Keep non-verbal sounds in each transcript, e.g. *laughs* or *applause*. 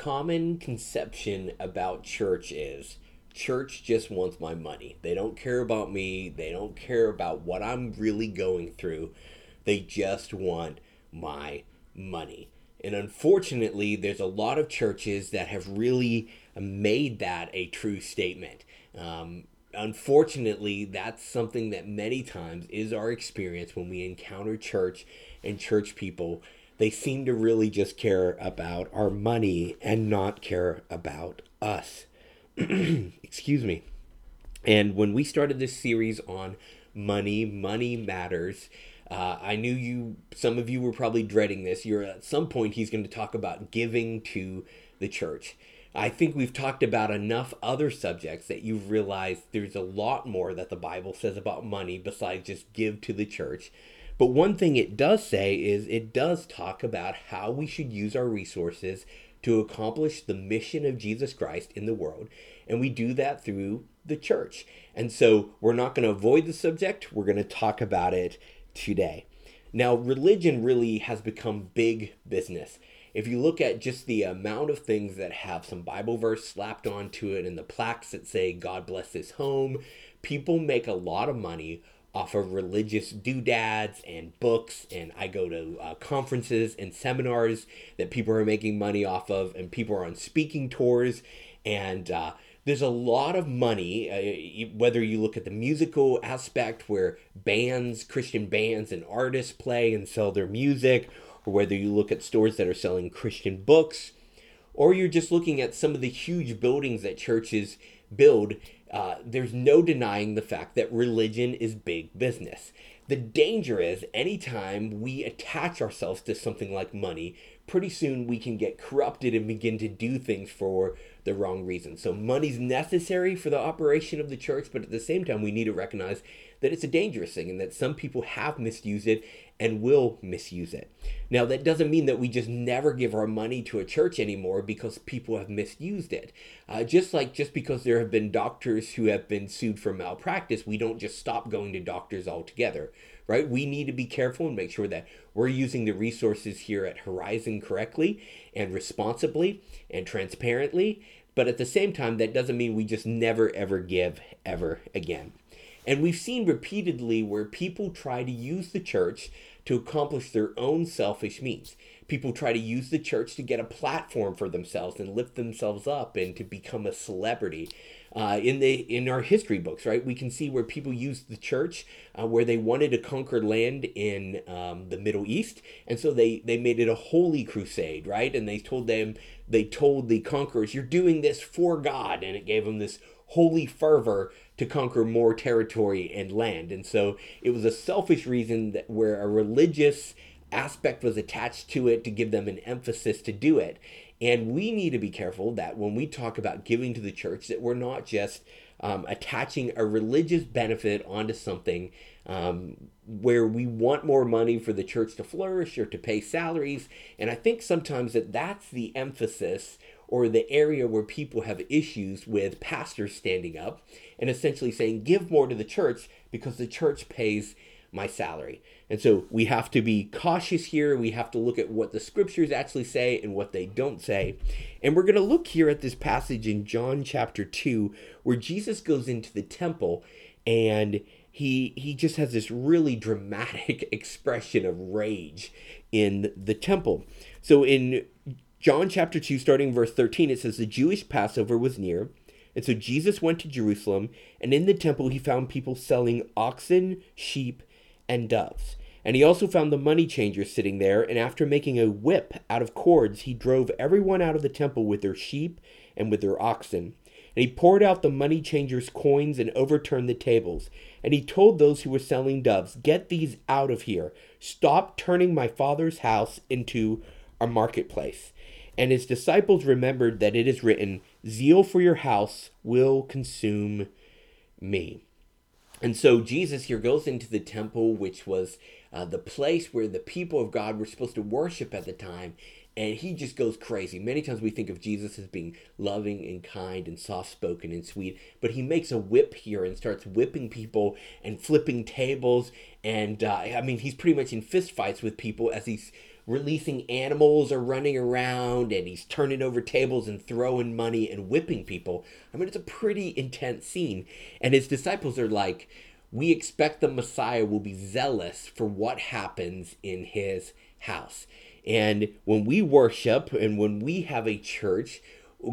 common conception about church is church just wants my money. They don't care about me. They don't care about what I'm really going through. They just want my money. And unfortunately, there's a lot of churches that have really made that a true statement. Um, unfortunately, that's something that many times is our experience when we encounter church and church people. They seem to really just care about our money and not care about us. *clears throat* Excuse me. And when we started this series on money, money matters. Uh, I knew you, some of you were probably dreading this. You're at some point, he's going to talk about giving to the church. I think we've talked about enough other subjects that you've realized there's a lot more that the Bible says about money besides just give to the church. But one thing it does say is it does talk about how we should use our resources to accomplish the mission of Jesus Christ in the world. And we do that through the church. And so we're not going to avoid the subject, we're going to talk about it today. Now, religion really has become big business. If you look at just the amount of things that have some Bible verse slapped onto it and the plaques that say, God bless this home, people make a lot of money off of religious doodads and books. And I go to uh, conferences and seminars that people are making money off of, and people are on speaking tours. And uh, there's a lot of money, uh, whether you look at the musical aspect where bands, Christian bands, and artists play and sell their music, or whether you look at stores that are selling Christian books, or you're just looking at some of the huge buildings that churches build. Uh, there's no denying the fact that religion is big business. The danger is anytime we attach ourselves to something like money, pretty soon we can get corrupted and begin to do things for the wrong reason. So money's necessary for the operation of the church, but at the same time we need to recognize that it's a dangerous thing and that some people have misused it and will misuse it. Now, that doesn't mean that we just never give our money to a church anymore because people have misused it. Uh, just like just because there have been doctors who have been sued for malpractice, we don't just stop going to doctors altogether, right? We need to be careful and make sure that we're using the resources here at Horizon correctly and responsibly and transparently. But at the same time, that doesn't mean we just never ever give ever again. And we've seen repeatedly where people try to use the church to accomplish their own selfish means. People try to use the church to get a platform for themselves and lift themselves up and to become a celebrity. Uh, in the in our history books, right, we can see where people used the church uh, where they wanted to conquer land in um, the Middle East, and so they they made it a holy crusade, right? And they told them they told the conquerors, "You're doing this for God," and it gave them this holy fervor to conquer more territory and land. And so it was a selfish reason that where a religious aspect was attached to it to give them an emphasis to do it. And we need to be careful that when we talk about giving to the church, that we're not just um, attaching a religious benefit onto something um, where we want more money for the church to flourish or to pay salaries. And I think sometimes that that's the emphasis or the area where people have issues with pastors standing up and essentially saying, give more to the church because the church pays my salary. And so we have to be cautious here. We have to look at what the scriptures actually say and what they don't say. And we're going to look here at this passage in John chapter 2 where Jesus goes into the temple and he he just has this really dramatic *laughs* expression of rage in the temple. So in John chapter 2, starting verse 13, it says, The Jewish Passover was near. And so Jesus went to Jerusalem, and in the temple he found people selling oxen, sheep, and doves. And he also found the money changers sitting there, and after making a whip out of cords, he drove everyone out of the temple with their sheep and with their oxen. And he poured out the money changers' coins and overturned the tables. And he told those who were selling doves, Get these out of here. Stop turning my father's house into a marketplace. And his disciples remembered that it is written, Zeal for your house will consume me. And so Jesus here goes into the temple, which was uh, the place where the people of God were supposed to worship at the time. And he just goes crazy. Many times we think of Jesus as being loving and kind and soft spoken and sweet, but he makes a whip here and starts whipping people and flipping tables. And uh, I mean, he's pretty much in fist fights with people as he's releasing animals or running around and he's turning over tables and throwing money and whipping people. I mean, it's a pretty intense scene. And his disciples are like, we expect the Messiah will be zealous for what happens in his house. And when we worship and when we have a church,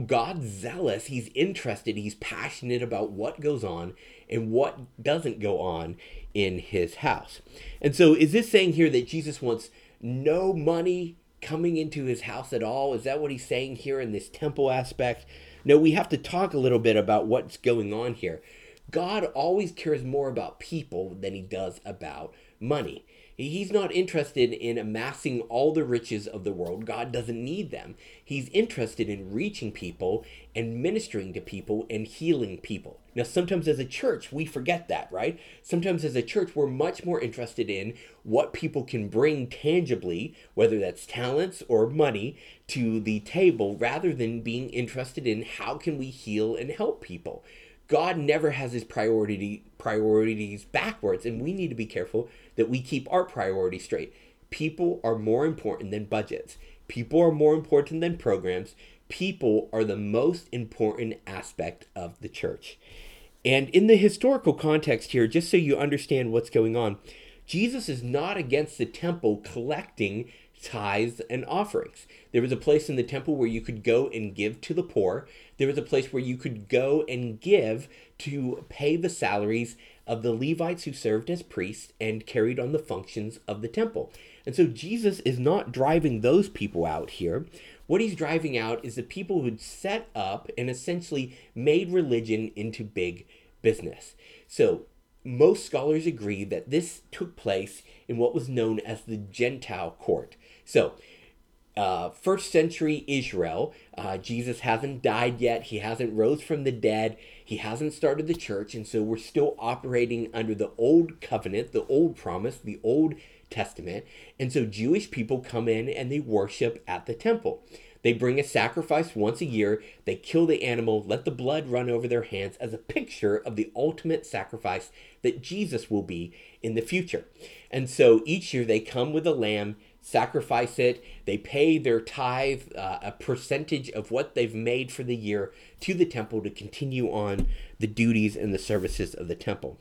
God's zealous. He's interested. He's passionate about what goes on and what doesn't go on in his house. And so, is this saying here that Jesus wants no money coming into his house at all? Is that what he's saying here in this temple aspect? No, we have to talk a little bit about what's going on here. God always cares more about people than he does about money. He's not interested in amassing all the riches of the world. God doesn't need them. He's interested in reaching people and ministering to people and healing people. Now, sometimes as a church, we forget that, right? Sometimes as a church, we're much more interested in what people can bring tangibly, whether that's talents or money, to the table rather than being interested in how can we heal and help people. God never has his priority priorities backwards, and we need to be careful that we keep our priorities straight. People are more important than budgets. People are more important than programs. People are the most important aspect of the church. And in the historical context here, just so you understand what's going on, Jesus is not against the temple collecting tithes and offerings. There was a place in the temple where you could go and give to the poor. There was a place where you could go and give to pay the salaries of the Levites who served as priests and carried on the functions of the temple. And so Jesus is not driving those people out here. What he's driving out is the people who'd set up and essentially made religion into big business. So most scholars agree that this took place in what was known as the Gentile court. So, uh, first century Israel, uh, Jesus hasn't died yet. He hasn't rose from the dead. He hasn't started the church. And so we're still operating under the old covenant, the old promise, the old testament. And so Jewish people come in and they worship at the temple. They bring a sacrifice once a year. They kill the animal, let the blood run over their hands as a picture of the ultimate sacrifice that Jesus will be in the future. And so each year they come with a lamb sacrifice it. They pay their tithe, uh, a percentage of what they've made for the year, to the temple to continue on the duties and the services of the temple.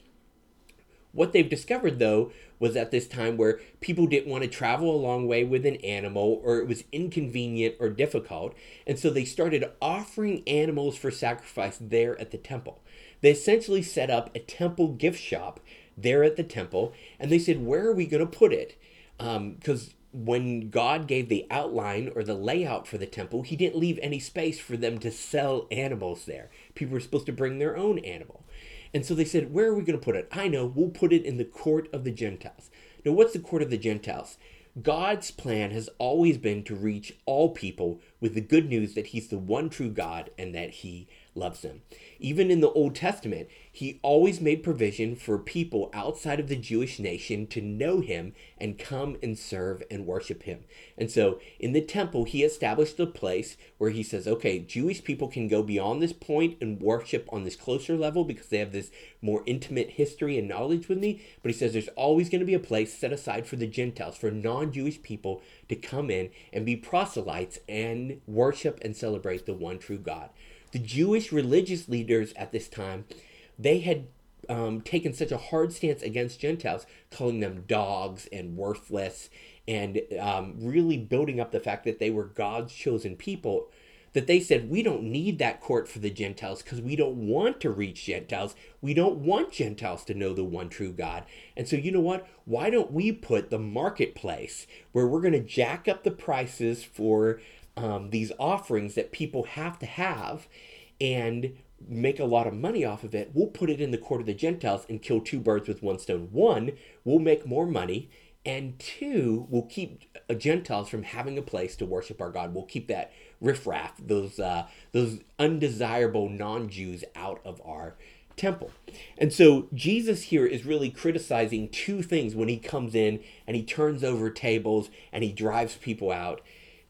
What they've discovered, though, was at this time where people didn't want to travel a long way with an animal or it was inconvenient or difficult. And so they started offering animals for sacrifice there at the temple. They essentially set up a temple gift shop there at the temple and they said, Where are we going to put it? Because um, when God gave the outline or the layout for the temple, he didn't leave any space for them to sell animals there. People were supposed to bring their own animal. And so they said, Where are we going to put it? I know, we'll put it in the court of the Gentiles. Now, what's the court of the Gentiles? God's plan has always been to reach all people with the good news that He's the one true God and that He loves them. Even in the Old Testament, he always made provision for people outside of the Jewish nation to know him and come and serve and worship him. And so in the temple, he established a place where he says, okay, Jewish people can go beyond this point and worship on this closer level because they have this more intimate history and knowledge with me. But he says there's always going to be a place set aside for the Gentiles, for non Jewish people to come in and be proselytes and worship and celebrate the one true God the Jewish religious leaders at this time, they had um, taken such a hard stance against Gentiles, calling them dogs and worthless, and um, really building up the fact that they were God's chosen people, that they said, We don't need that court for the Gentiles because we don't want to reach Gentiles. We don't want Gentiles to know the one true God. And so, you know what? Why don't we put the marketplace where we're going to jack up the prices for um, these offerings that people have to have and make a lot of money off of it, we'll put it in the court of the Gentiles and kill two birds with one stone. One, we'll make more money, and two, we'll keep uh, Gentiles from having a place to worship our God. We'll keep that riffraff, those uh, those undesirable non-Jews out of our temple. And so Jesus here is really criticizing two things when he comes in and he turns over tables and he drives people out.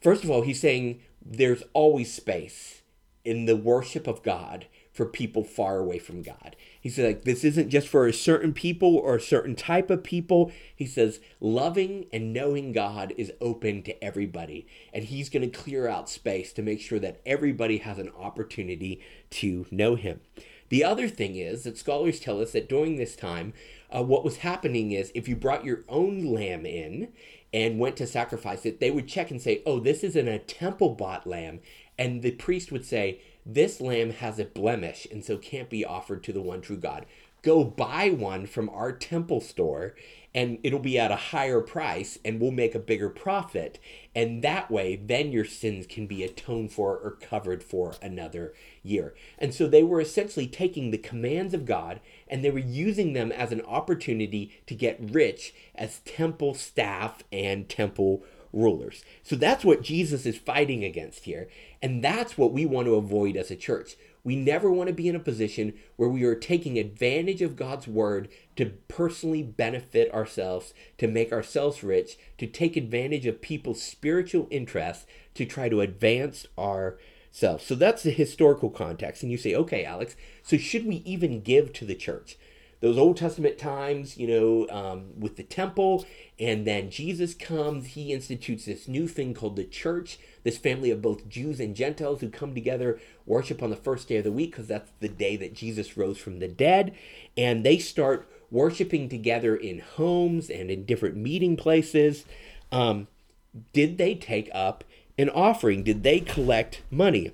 First of all, he's saying there's always space in the worship of God for people far away from God. He said, like, this isn't just for a certain people or a certain type of people. He says, loving and knowing God is open to everybody. And he's going to clear out space to make sure that everybody has an opportunity to know him. The other thing is that scholars tell us that during this time, uh, what was happening is if you brought your own lamb in and went to sacrifice it, they would check and say, oh, this isn't a temple bought lamb. And the priest would say, this lamb has a blemish and so can't be offered to the one true God. Go buy one from our temple store and it'll be at a higher price and we'll make a bigger profit. And that way, then your sins can be atoned for or covered for another year. And so they were essentially taking the commands of God and they were using them as an opportunity to get rich as temple staff and temple rulers. So that's what Jesus is fighting against here. And that's what we want to avoid as a church. We never want to be in a position where we are taking advantage of God's word to personally benefit ourselves, to make ourselves rich, to take advantage of people's spiritual interests to try to advance ourselves. So that's the historical context. And you say, okay, Alex, so should we even give to the church? those Old Testament times, you know, um, with the temple, and then Jesus comes, he institutes this new thing called the church, this family of both Jews and Gentiles who come together, worship on the first day of the week, because that's the day that Jesus rose from the dead, and they start worshiping together in homes and in different meeting places. Um, did they take up an offering? Did they collect money?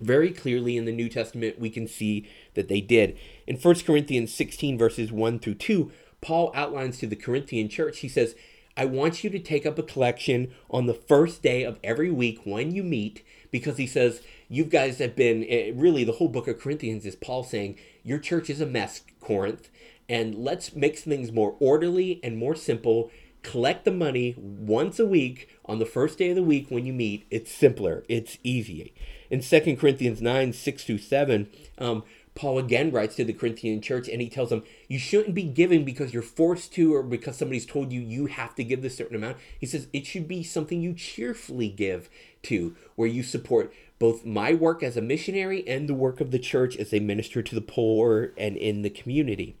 Very clearly in the New Testament, we can see that they did. In 1 Corinthians 16, verses 1 through 2, Paul outlines to the Corinthian church, he says, I want you to take up a collection on the first day of every week when you meet, because he says, You guys have been, eh, really, the whole book of Corinthians is Paul saying, Your church is a mess, Corinth, and let's make things more orderly and more simple. Collect the money once a week on the first day of the week when you meet. It's simpler, it's easy. In 2 Corinthians 9 6 through 7, um, Paul again writes to the Corinthian church and he tells them, You shouldn't be giving because you're forced to or because somebody's told you you have to give this certain amount. He says it should be something you cheerfully give to, where you support both my work as a missionary and the work of the church as they minister to the poor and in the community.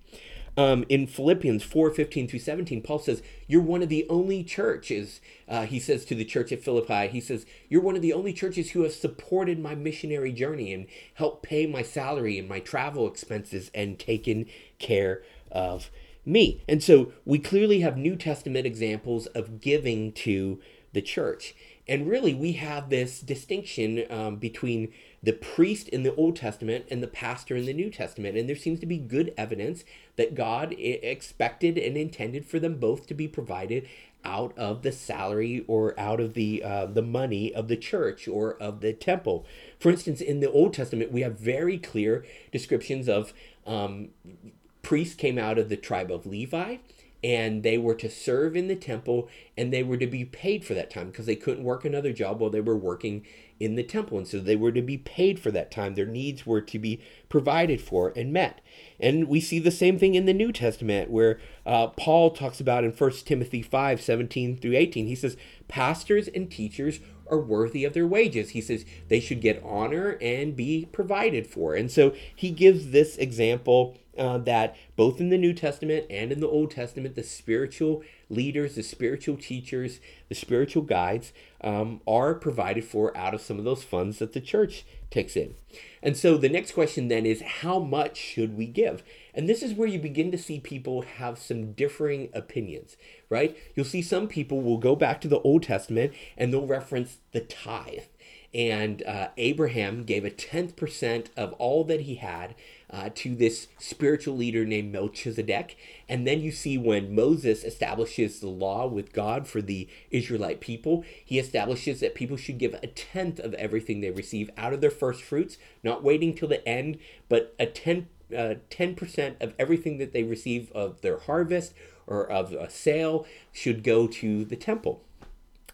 Um, in Philippians 4 15 through 17, Paul says, You're one of the only churches, uh, he says to the church at Philippi, he says, You're one of the only churches who have supported my missionary journey and helped pay my salary and my travel expenses and taken care of me. And so we clearly have New Testament examples of giving to the church. And really, we have this distinction um, between the priest in the Old Testament and the pastor in the New Testament. And there seems to be good evidence that God expected and intended for them both to be provided out of the salary or out of the uh, the money of the church or of the temple. For instance, in the Old Testament, we have very clear descriptions of um, priests came out of the tribe of Levi and they were to serve in the temple and they were to be paid for that time because they couldn't work another job while they were working in the temple and so they were to be paid for that time their needs were to be provided for and met and we see the same thing in the new testament where uh, paul talks about in 1 timothy 5 17 through 18 he says pastors and teachers are worthy of their wages. He says they should get honor and be provided for. And so he gives this example uh, that both in the New Testament and in the Old Testament, the spiritual leaders, the spiritual teachers, the spiritual guides um, are provided for out of some of those funds that the church takes in. And so the next question then is how much should we give? And this is where you begin to see people have some differing opinions, right? You'll see some people will go back to the Old Testament and they'll reference the tithe. And uh, Abraham gave a tenth percent of all that he had uh, to this spiritual leader named Melchizedek. And then you see when Moses establishes the law with God for the Israelite people, he establishes that people should give a tenth of everything they receive out of their first fruits, not waiting till the end, but a 10 uh, 10% of everything that they receive of their harvest or of a sale should go to the temple.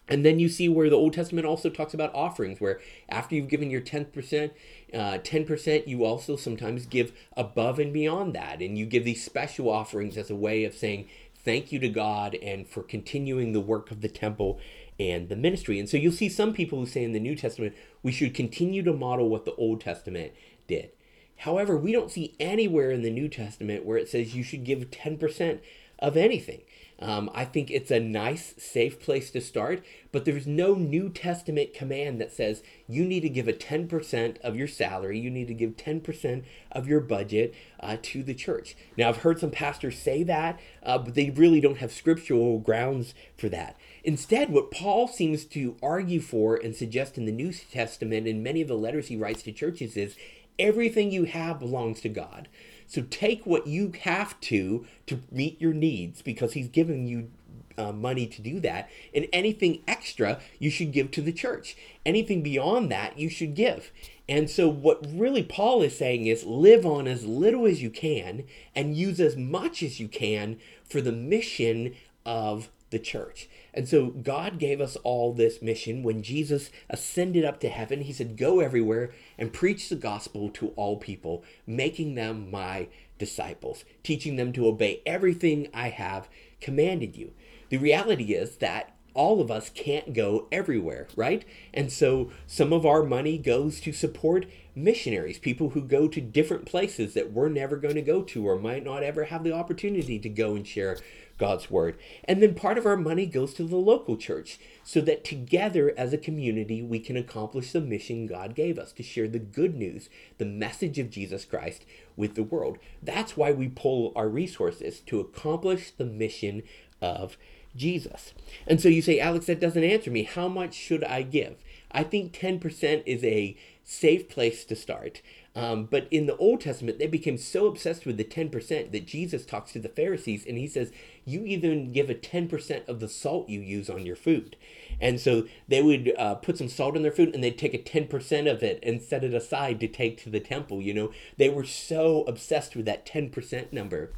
And then you see where the Old Testament also talks about offerings, where after you've given your 10%, uh, 10%, you also sometimes give above and beyond that. And you give these special offerings as a way of saying thank you to God and for continuing the work of the temple and the ministry. And so you'll see some people who say in the New Testament, we should continue to model what the Old Testament did. However, we don't see anywhere in the New Testament where it says you should give 10% of anything. Um, I think it's a nice, safe place to start, but there's no New Testament command that says you need to give a 10% of your salary, you need to give 10% of your budget uh, to the church. Now, I've heard some pastors say that, uh, but they really don't have scriptural grounds for that. Instead, what Paul seems to argue for and suggest in the New Testament in many of the letters he writes to churches is everything you have belongs to God. So take what you have to to meet your needs because he's given you uh, money to do that. And anything extra you should give to the church. Anything beyond that you should give. And so, what really Paul is saying is live on as little as you can and use as much as you can for the mission of the church. And so God gave us all this mission. When Jesus ascended up to heaven, he said, Go everywhere and preach the gospel to all people, making them my disciples, teaching them to obey everything I have commanded you. The reality is that all of us can't go everywhere, right? And so some of our money goes to support missionaries, people who go to different places that we're never going to go to or might not ever have the opportunity to go and share God's word. And then part of our money goes to the local church so that together as a community we can accomplish the mission God gave us to share the good news, the message of Jesus Christ with the world. That's why we pull our resources to accomplish the mission of Jesus. And so you say, Alex, that doesn't answer me. How much should I give? I think 10% is a safe place to start. Um, but in the Old Testament, they became so obsessed with the 10% that Jesus talks to the Pharisees and he says, You even give a 10% of the salt you use on your food. And so they would uh, put some salt in their food and they'd take a 10% of it and set it aside to take to the temple. You know, they were so obsessed with that 10% number.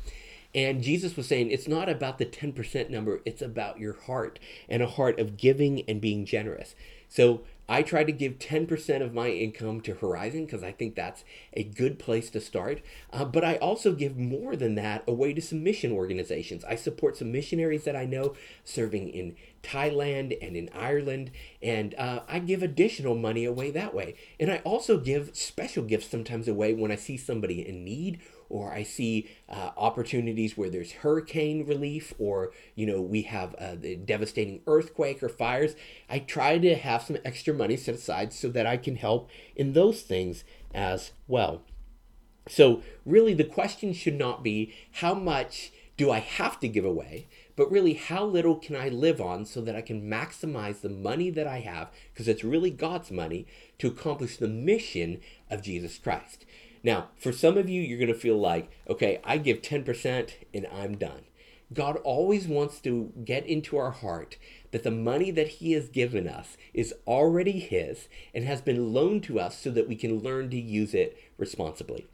And Jesus was saying, it's not about the 10% number, it's about your heart and a heart of giving and being generous. So I try to give 10% of my income to Horizon because I think that's a good place to start. Uh, but I also give more than that away to some mission organizations. I support some missionaries that I know serving in Thailand and in Ireland, and uh, I give additional money away that way. And I also give special gifts sometimes away when I see somebody in need or I see uh, opportunities where there's hurricane relief, or you know we have a uh, devastating earthquake or fires. I try to have some extra money set aside so that I can help in those things as well. So really, the question should not be how much do I have to give away, but really how little can I live on so that I can maximize the money that I have, because it's really God's money, to accomplish the mission of Jesus Christ. Now, for some of you, you're going to feel like, okay, I give 10% and I'm done. God always wants to get into our heart that the money that He has given us is already His and has been loaned to us so that we can learn to use it responsibly.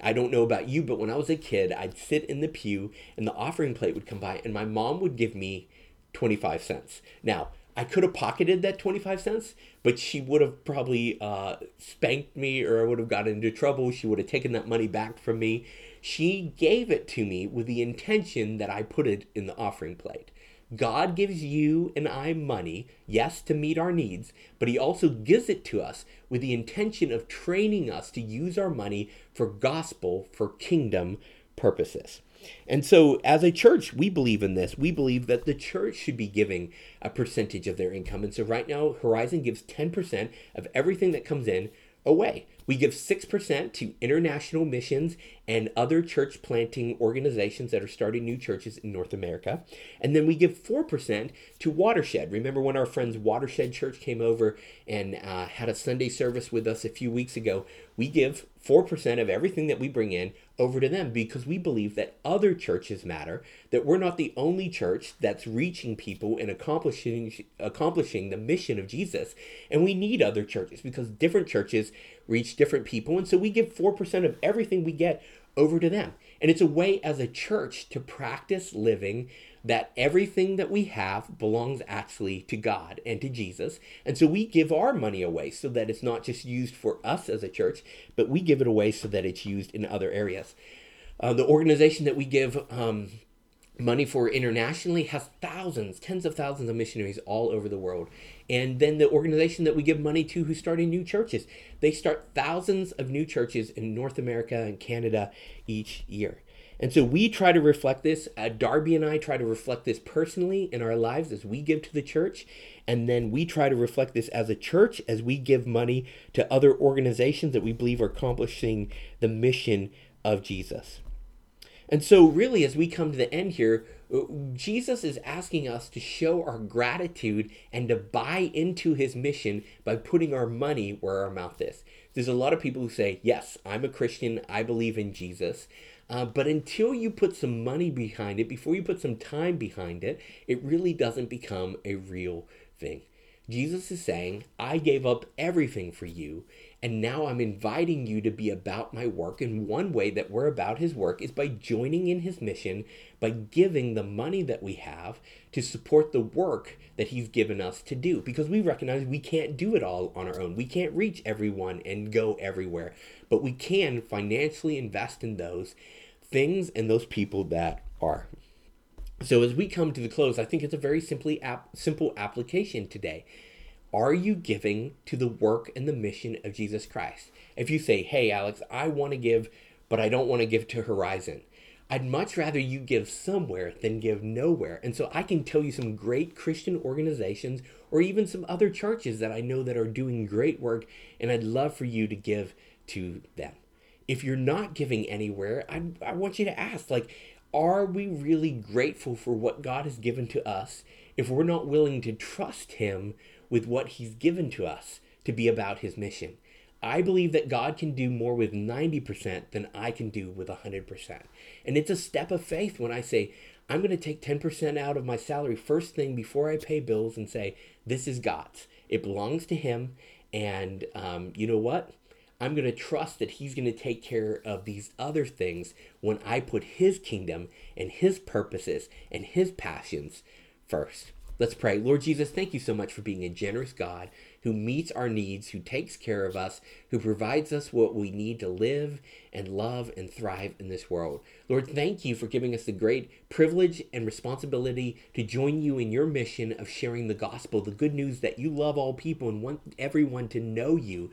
I don't know about you, but when I was a kid, I'd sit in the pew and the offering plate would come by and my mom would give me 25 cents. Now, I could have pocketed that 25 cents, but she would have probably uh, spanked me or I would have gotten into trouble. She would have taken that money back from me. She gave it to me with the intention that I put it in the offering plate. God gives you and I money, yes, to meet our needs, but He also gives it to us with the intention of training us to use our money for gospel, for kingdom purposes. And so, as a church, we believe in this. We believe that the church should be giving a percentage of their income. And so, right now, Horizon gives 10% of everything that comes in away. We give 6% to international missions and other church planting organizations that are starting new churches in North America. And then we give 4% to Watershed. Remember when our friends Watershed Church came over and uh, had a Sunday service with us a few weeks ago? We give 4% of everything that we bring in over to them because we believe that other churches matter, that we're not the only church that's reaching people and accomplishing accomplishing the mission of Jesus. And we need other churches because different churches reach different people. And so we give 4% of everything we get over to them. And it's a way as a church to practice living that everything that we have belongs actually to God and to Jesus. And so we give our money away so that it's not just used for us as a church, but we give it away so that it's used in other areas. Uh, the organization that we give um, Money for internationally has thousands, tens of thousands of missionaries all over the world. And then the organization that we give money to who's starting new churches, they start thousands of new churches in North America and Canada each year. And so we try to reflect this. Uh, Darby and I try to reflect this personally in our lives as we give to the church. And then we try to reflect this as a church as we give money to other organizations that we believe are accomplishing the mission of Jesus. And so, really, as we come to the end here, uh, Jesus is asking us to show our gratitude and to buy into his mission by putting our money where our mouth is. There's a lot of people who say, Yes, I'm a Christian, I believe in Jesus. Uh, but until you put some money behind it, before you put some time behind it, it really doesn't become a real thing. Jesus is saying, I gave up everything for you, and now I'm inviting you to be about my work. And one way that we're about his work is by joining in his mission, by giving the money that we have to support the work that he's given us to do. Because we recognize we can't do it all on our own. We can't reach everyone and go everywhere, but we can financially invest in those things and those people that are. So as we come to the close, I think it's a very simply ap- simple application today. Are you giving to the work and the mission of Jesus Christ? If you say, "Hey Alex, I want to give, but I don't want to give to Horizon." I'd much rather you give somewhere than give nowhere. And so I can tell you some great Christian organizations or even some other churches that I know that are doing great work, and I'd love for you to give to them if you're not giving anywhere, I, I want you to ask, like, are we really grateful for what God has given to us if we're not willing to trust Him with what He's given to us to be about His mission? I believe that God can do more with 90% than I can do with 100%. And it's a step of faith when I say, I'm going to take 10% out of my salary first thing before I pay bills and say, This is God's. It belongs to Him. And um, you know what? I'm going to trust that He's going to take care of these other things when I put His kingdom and His purposes and His passions first. Let's pray. Lord Jesus, thank you so much for being a generous God who meets our needs, who takes care of us, who provides us what we need to live and love and thrive in this world. Lord, thank you for giving us the great privilege and responsibility to join you in your mission of sharing the gospel, the good news that you love all people and want everyone to know you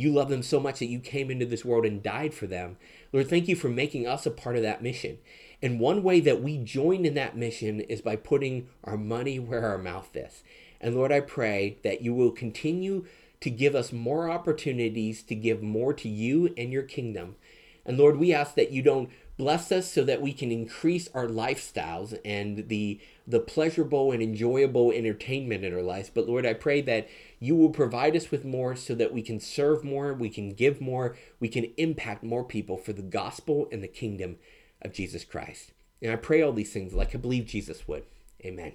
you love them so much that you came into this world and died for them. Lord, thank you for making us a part of that mission. And one way that we join in that mission is by putting our money where our mouth is. And Lord, I pray that you will continue to give us more opportunities to give more to you and your kingdom. And Lord, we ask that you don't bless us so that we can increase our lifestyles and the the pleasurable and enjoyable entertainment in our lives. But Lord, I pray that you will provide us with more so that we can serve more, we can give more, we can impact more people for the gospel and the kingdom of Jesus Christ. And I pray all these things like I believe Jesus would. Amen.